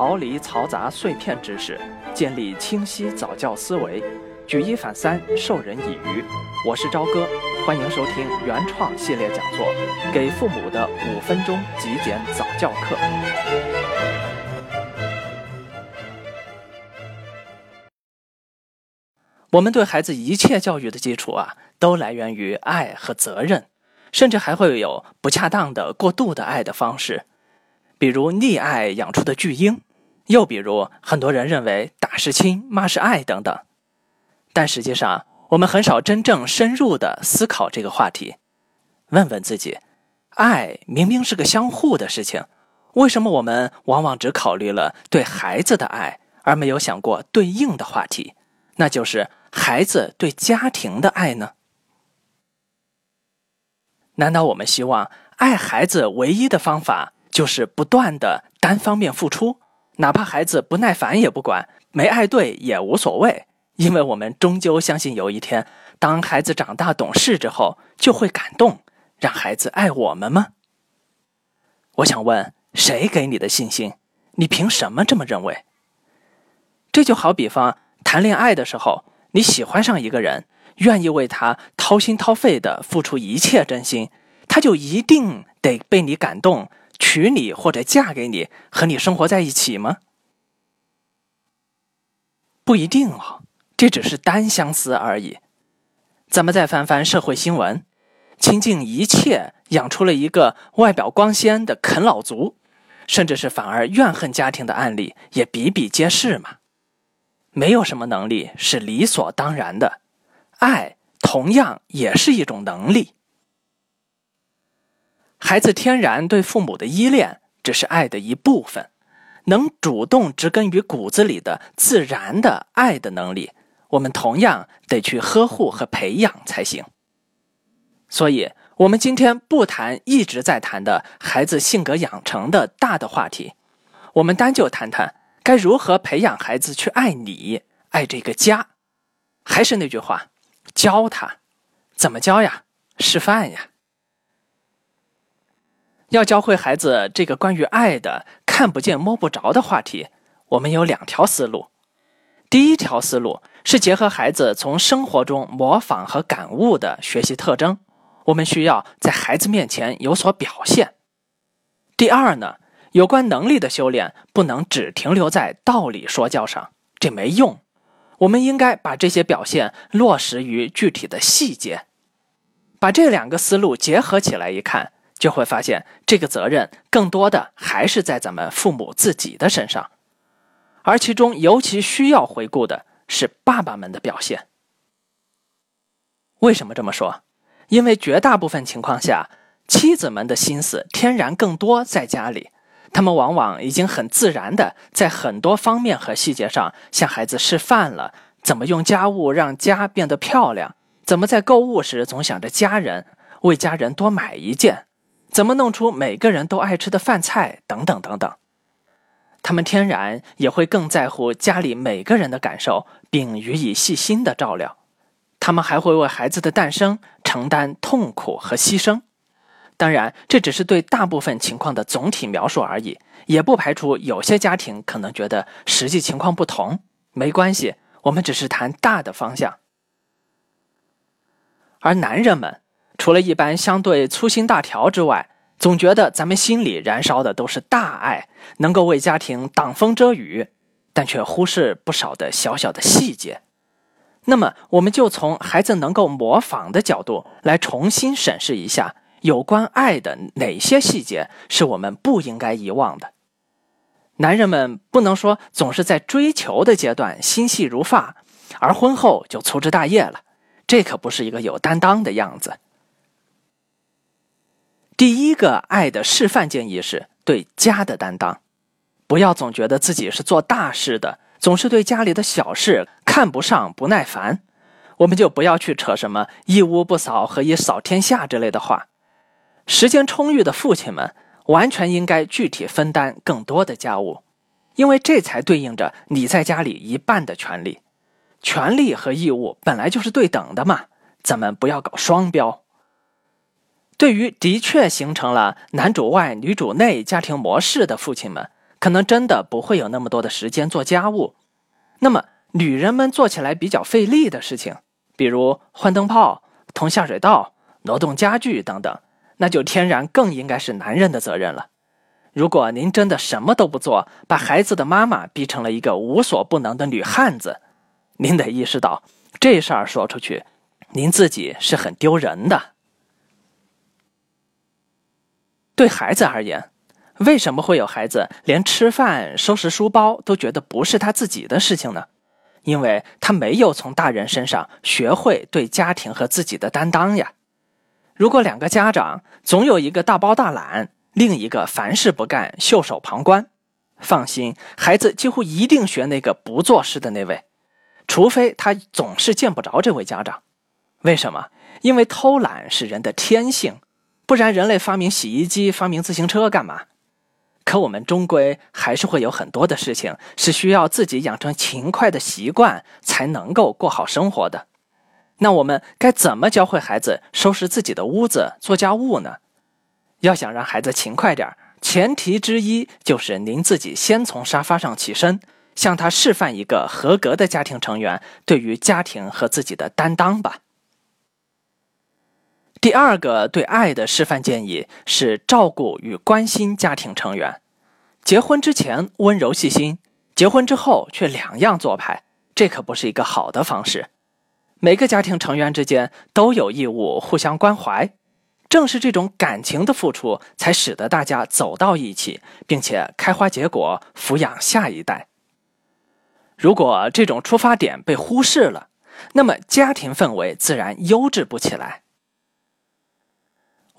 逃离嘈杂碎片知识，建立清晰早教思维，举一反三，授人以渔。我是朝哥，欢迎收听原创系列讲座《给父母的五分钟极简早教课》。我们对孩子一切教育的基础啊，都来源于爱和责任，甚至还会有不恰当的、过度的爱的方式，比如溺爱养出的巨婴，又比如很多人认为打是亲，骂是爱等等。但实际上，我们很少真正深入的思考这个话题。问问自己，爱明明是个相互的事情，为什么我们往往只考虑了对孩子的爱，而没有想过对应的话题，那就是？孩子对家庭的爱呢？难道我们希望爱孩子唯一的方法就是不断的单方面付出，哪怕孩子不耐烦也不管，没爱对也无所谓？因为我们终究相信有一天，当孩子长大懂事之后，就会感动，让孩子爱我们吗？我想问，谁给你的信心？你凭什么这么认为？这就好比方谈恋爱的时候。你喜欢上一个人，愿意为他掏心掏肺的付出一切真心，他就一定得被你感动，娶你或者嫁给你，和你生活在一起吗？不一定哦，这只是单相思而已。咱们再翻翻社会新闻，倾尽一切养出了一个外表光鲜的啃老族，甚至是反而怨恨家庭的案例也比比皆是嘛。没有什么能力是理所当然的，爱同样也是一种能力。孩子天然对父母的依恋只是爱的一部分，能主动植根于骨子里的自然的爱的能力，我们同样得去呵护和培养才行。所以，我们今天不谈一直在谈的孩子性格养成的大的话题，我们单就谈谈。该如何培养孩子去爱你、爱这个家？还是那句话，教他，怎么教呀？示范呀！要教会孩子这个关于爱的看不见摸不着的话题，我们有两条思路。第一条思路是结合孩子从生活中模仿和感悟的学习特征，我们需要在孩子面前有所表现。第二呢？有关能力的修炼不能只停留在道理说教上，这没用。我们应该把这些表现落实于具体的细节，把这两个思路结合起来一看，就会发现这个责任更多的还是在咱们父母自己的身上，而其中尤其需要回顾的是爸爸们的表现。为什么这么说？因为绝大部分情况下，妻子们的心思天然更多在家里。他们往往已经很自然的在很多方面和细节上向孩子示范了怎么用家务让家变得漂亮，怎么在购物时总想着家人，为家人多买一件，怎么弄出每个人都爱吃的饭菜等等等等。他们天然也会更在乎家里每个人的感受，并予以细心的照料。他们还会为孩子的诞生承担痛苦和牺牲。当然，这只是对大部分情况的总体描述而已，也不排除有些家庭可能觉得实际情况不同。没关系，我们只是谈大的方向。而男人们，除了一般相对粗心大条之外，总觉得咱们心里燃烧的都是大爱，能够为家庭挡风遮雨，但却忽视不少的小小的细节。那么，我们就从孩子能够模仿的角度来重新审视一下。有关爱的哪些细节是我们不应该遗忘的？男人们不能说总是在追求的阶段心细如发，而婚后就粗枝大叶了，这可不是一个有担当的样子。第一个爱的示范建议是对家的担当，不要总觉得自己是做大事的，总是对家里的小事看不上、不耐烦，我们就不要去扯什么“一屋不扫，何以扫天下”之类的话。时间充裕的父亲们，完全应该具体分担更多的家务，因为这才对应着你在家里一半的权利。权利和义务本来就是对等的嘛，咱们不要搞双标。对于的确形成了男主外女主内家庭模式的父亲们，可能真的不会有那么多的时间做家务。那么，女人们做起来比较费力的事情，比如换灯泡、通下水道、挪动家具等等，那就天然更应该是男人的责任了。如果您真的什么都不做，把孩子的妈妈逼成了一个无所不能的女汉子，您得意识到这事儿说出去，您自己是很丢人的。对孩子而言，为什么会有孩子连吃饭、收拾书包都觉得不是他自己的事情呢？因为他没有从大人身上学会对家庭和自己的担当呀。如果两个家长总有一个大包大揽，另一个凡事不干、袖手旁观，放心，孩子几乎一定学那个不做事的那位，除非他总是见不着这位家长。为什么？因为偷懒是人的天性。不然，人类发明洗衣机、发明自行车干嘛？可我们终归还是会有很多的事情是需要自己养成勤快的习惯才能够过好生活的。那我们该怎么教会孩子收拾自己的屋子、做家务呢？要想让孩子勤快点前提之一就是您自己先从沙发上起身，向他示范一个合格的家庭成员对于家庭和自己的担当吧。第二个对爱的示范建议是照顾与关心家庭成员。结婚之前温柔细心，结婚之后却两样做派，这可不是一个好的方式。每个家庭成员之间都有义务互相关怀，正是这种感情的付出，才使得大家走到一起，并且开花结果，抚养下一代。如果这种出发点被忽视了，那么家庭氛围自然优质不起来。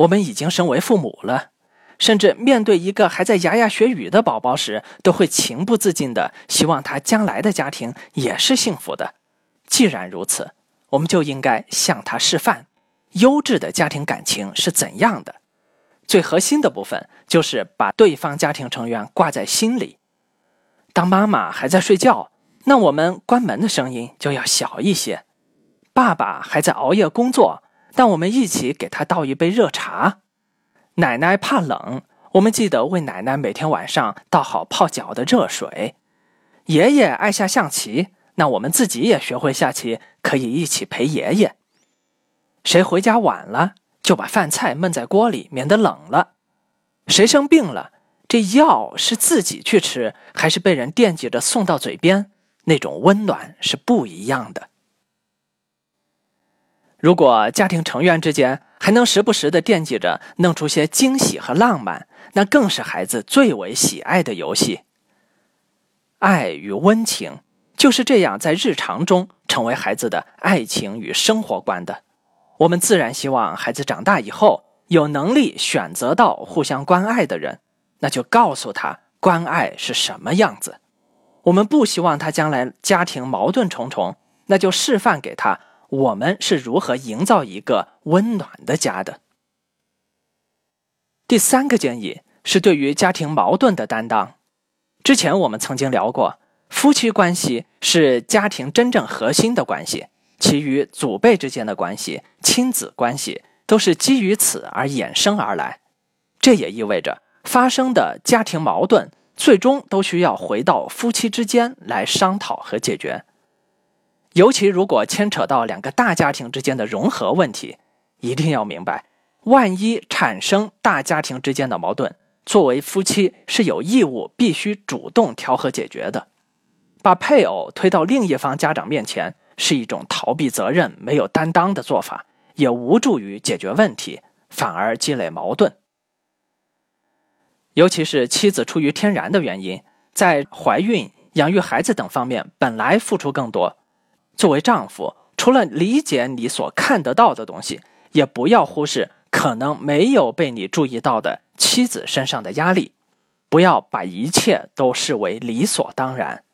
我们已经身为父母了，甚至面对一个还在牙牙学语的宝宝时，都会情不自禁的希望他将来的家庭也是幸福的。既然如此，我们就应该向他示范，优质的家庭感情是怎样的。最核心的部分就是把对方家庭成员挂在心里。当妈妈还在睡觉，那我们关门的声音就要小一些；爸爸还在熬夜工作。但我们一起给他倒一杯热茶。奶奶怕冷，我们记得为奶奶每天晚上倒好泡脚的热水。爷爷爱下象棋，那我们自己也学会下棋，可以一起陪爷爷。谁回家晚了，就把饭菜焖在锅里，免得冷了。谁生病了，这药是自己去吃，还是被人惦记着送到嘴边？那种温暖是不一样的。如果家庭成员之间还能时不时的惦记着弄出些惊喜和浪漫，那更是孩子最为喜爱的游戏。爱与温情就是这样在日常中成为孩子的爱情与生活观的。我们自然希望孩子长大以后有能力选择到互相关爱的人，那就告诉他关爱是什么样子。我们不希望他将来家庭矛盾重重，那就示范给他。我们是如何营造一个温暖的家的？第三个建议是对于家庭矛盾的担当。之前我们曾经聊过，夫妻关系是家庭真正核心的关系，其余祖辈之间的关系、亲子关系都是基于此而衍生而来。这也意味着，发生的家庭矛盾最终都需要回到夫妻之间来商讨和解决。尤其如果牵扯到两个大家庭之间的融合问题，一定要明白，万一产生大家庭之间的矛盾，作为夫妻是有义务必须主动调和解决的。把配偶推到另一方家长面前，是一种逃避责任、没有担当的做法，也无助于解决问题，反而积累矛盾。尤其是妻子出于天然的原因，在怀孕、养育孩子等方面本来付出更多。作为丈夫，除了理解你所看得到的东西，也不要忽视可能没有被你注意到的妻子身上的压力。不要把一切都视为理所当然。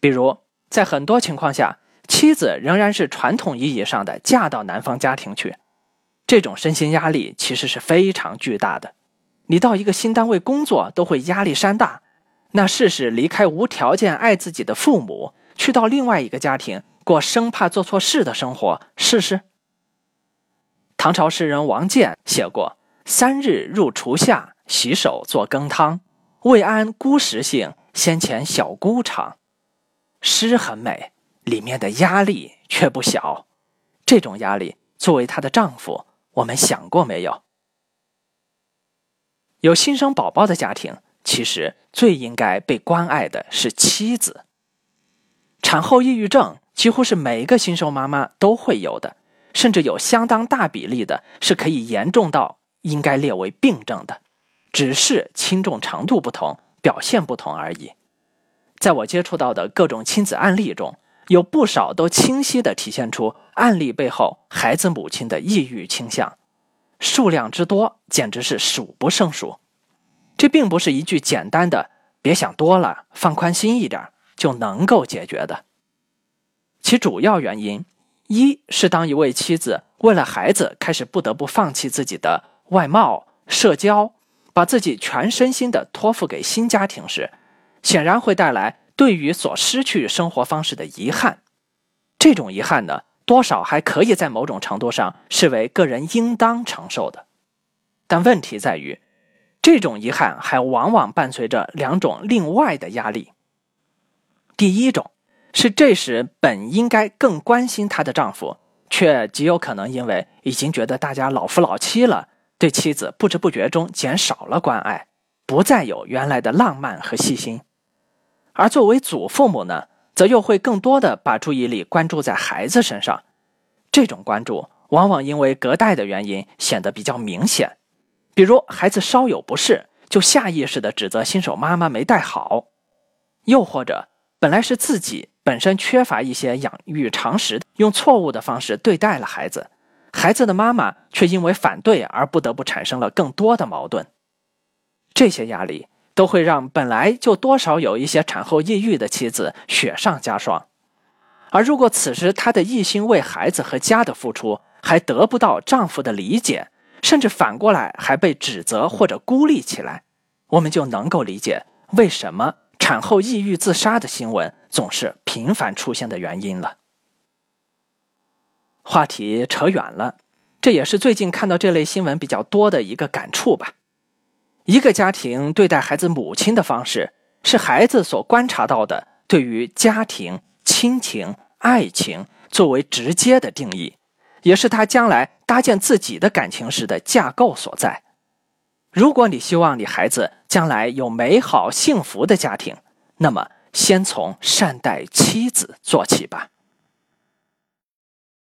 比如，在很多情况下，妻子仍然是传统意义上的嫁到男方家庭去，这种身心压力其实是非常巨大的。你到一个新单位工作都会压力山大，那试试离开无条件爱自己的父母。去到另外一个家庭过生怕做错事的生活，试试。唐朝诗人王建写过：“三日入厨下，洗手做羹汤；未谙姑食性，先前小姑尝。诗很美，里面的压力却不小。这种压力，作为她的丈夫，我们想过没有？有新生宝宝的家庭，其实最应该被关爱的是妻子。产后抑郁症几乎是每一个新手妈妈都会有的，甚至有相当大比例的是可以严重到应该列为病症的，只是轻重程度不同，表现不同而已。在我接触到的各种亲子案例中，有不少都清晰地体现出案例背后孩子母亲的抑郁倾向。数量之多，简直是数不胜数。这并不是一句简单的“别想多了，放宽心一点”就能够解决的。其主要原因，一是当一位妻子为了孩子开始不得不放弃自己的外貌、社交，把自己全身心的托付给新家庭时，显然会带来对于所失去生活方式的遗憾。这种遗憾呢？多少还可以在某种程度上视为个人应当承受的，但问题在于，这种遗憾还往往伴随着两种另外的压力。第一种是这时本应该更关心她的丈夫，却极有可能因为已经觉得大家老夫老妻了，对妻子不知不觉中减少了关爱，不再有原来的浪漫和细心。而作为祖父母呢？则又会更多的把注意力关注在孩子身上，这种关注往往因为隔代的原因显得比较明显。比如孩子稍有不适，就下意识的指责新手妈妈没带好；又或者本来是自己本身缺乏一些养育常识，用错误的方式对待了孩子，孩子的妈妈却因为反对而不得不产生了更多的矛盾。这些压力。都会让本来就多少有一些产后抑郁的妻子雪上加霜，而如果此时她的一心为孩子和家的付出还得不到丈夫的理解，甚至反过来还被指责或者孤立起来，我们就能够理解为什么产后抑郁自杀的新闻总是频繁出现的原因了。话题扯远了，这也是最近看到这类新闻比较多的一个感触吧。一个家庭对待孩子母亲的方式，是孩子所观察到的对于家庭、亲情、爱情作为直接的定义，也是他将来搭建自己的感情时的架构所在。如果你希望你孩子将来有美好幸福的家庭，那么先从善待妻子做起吧。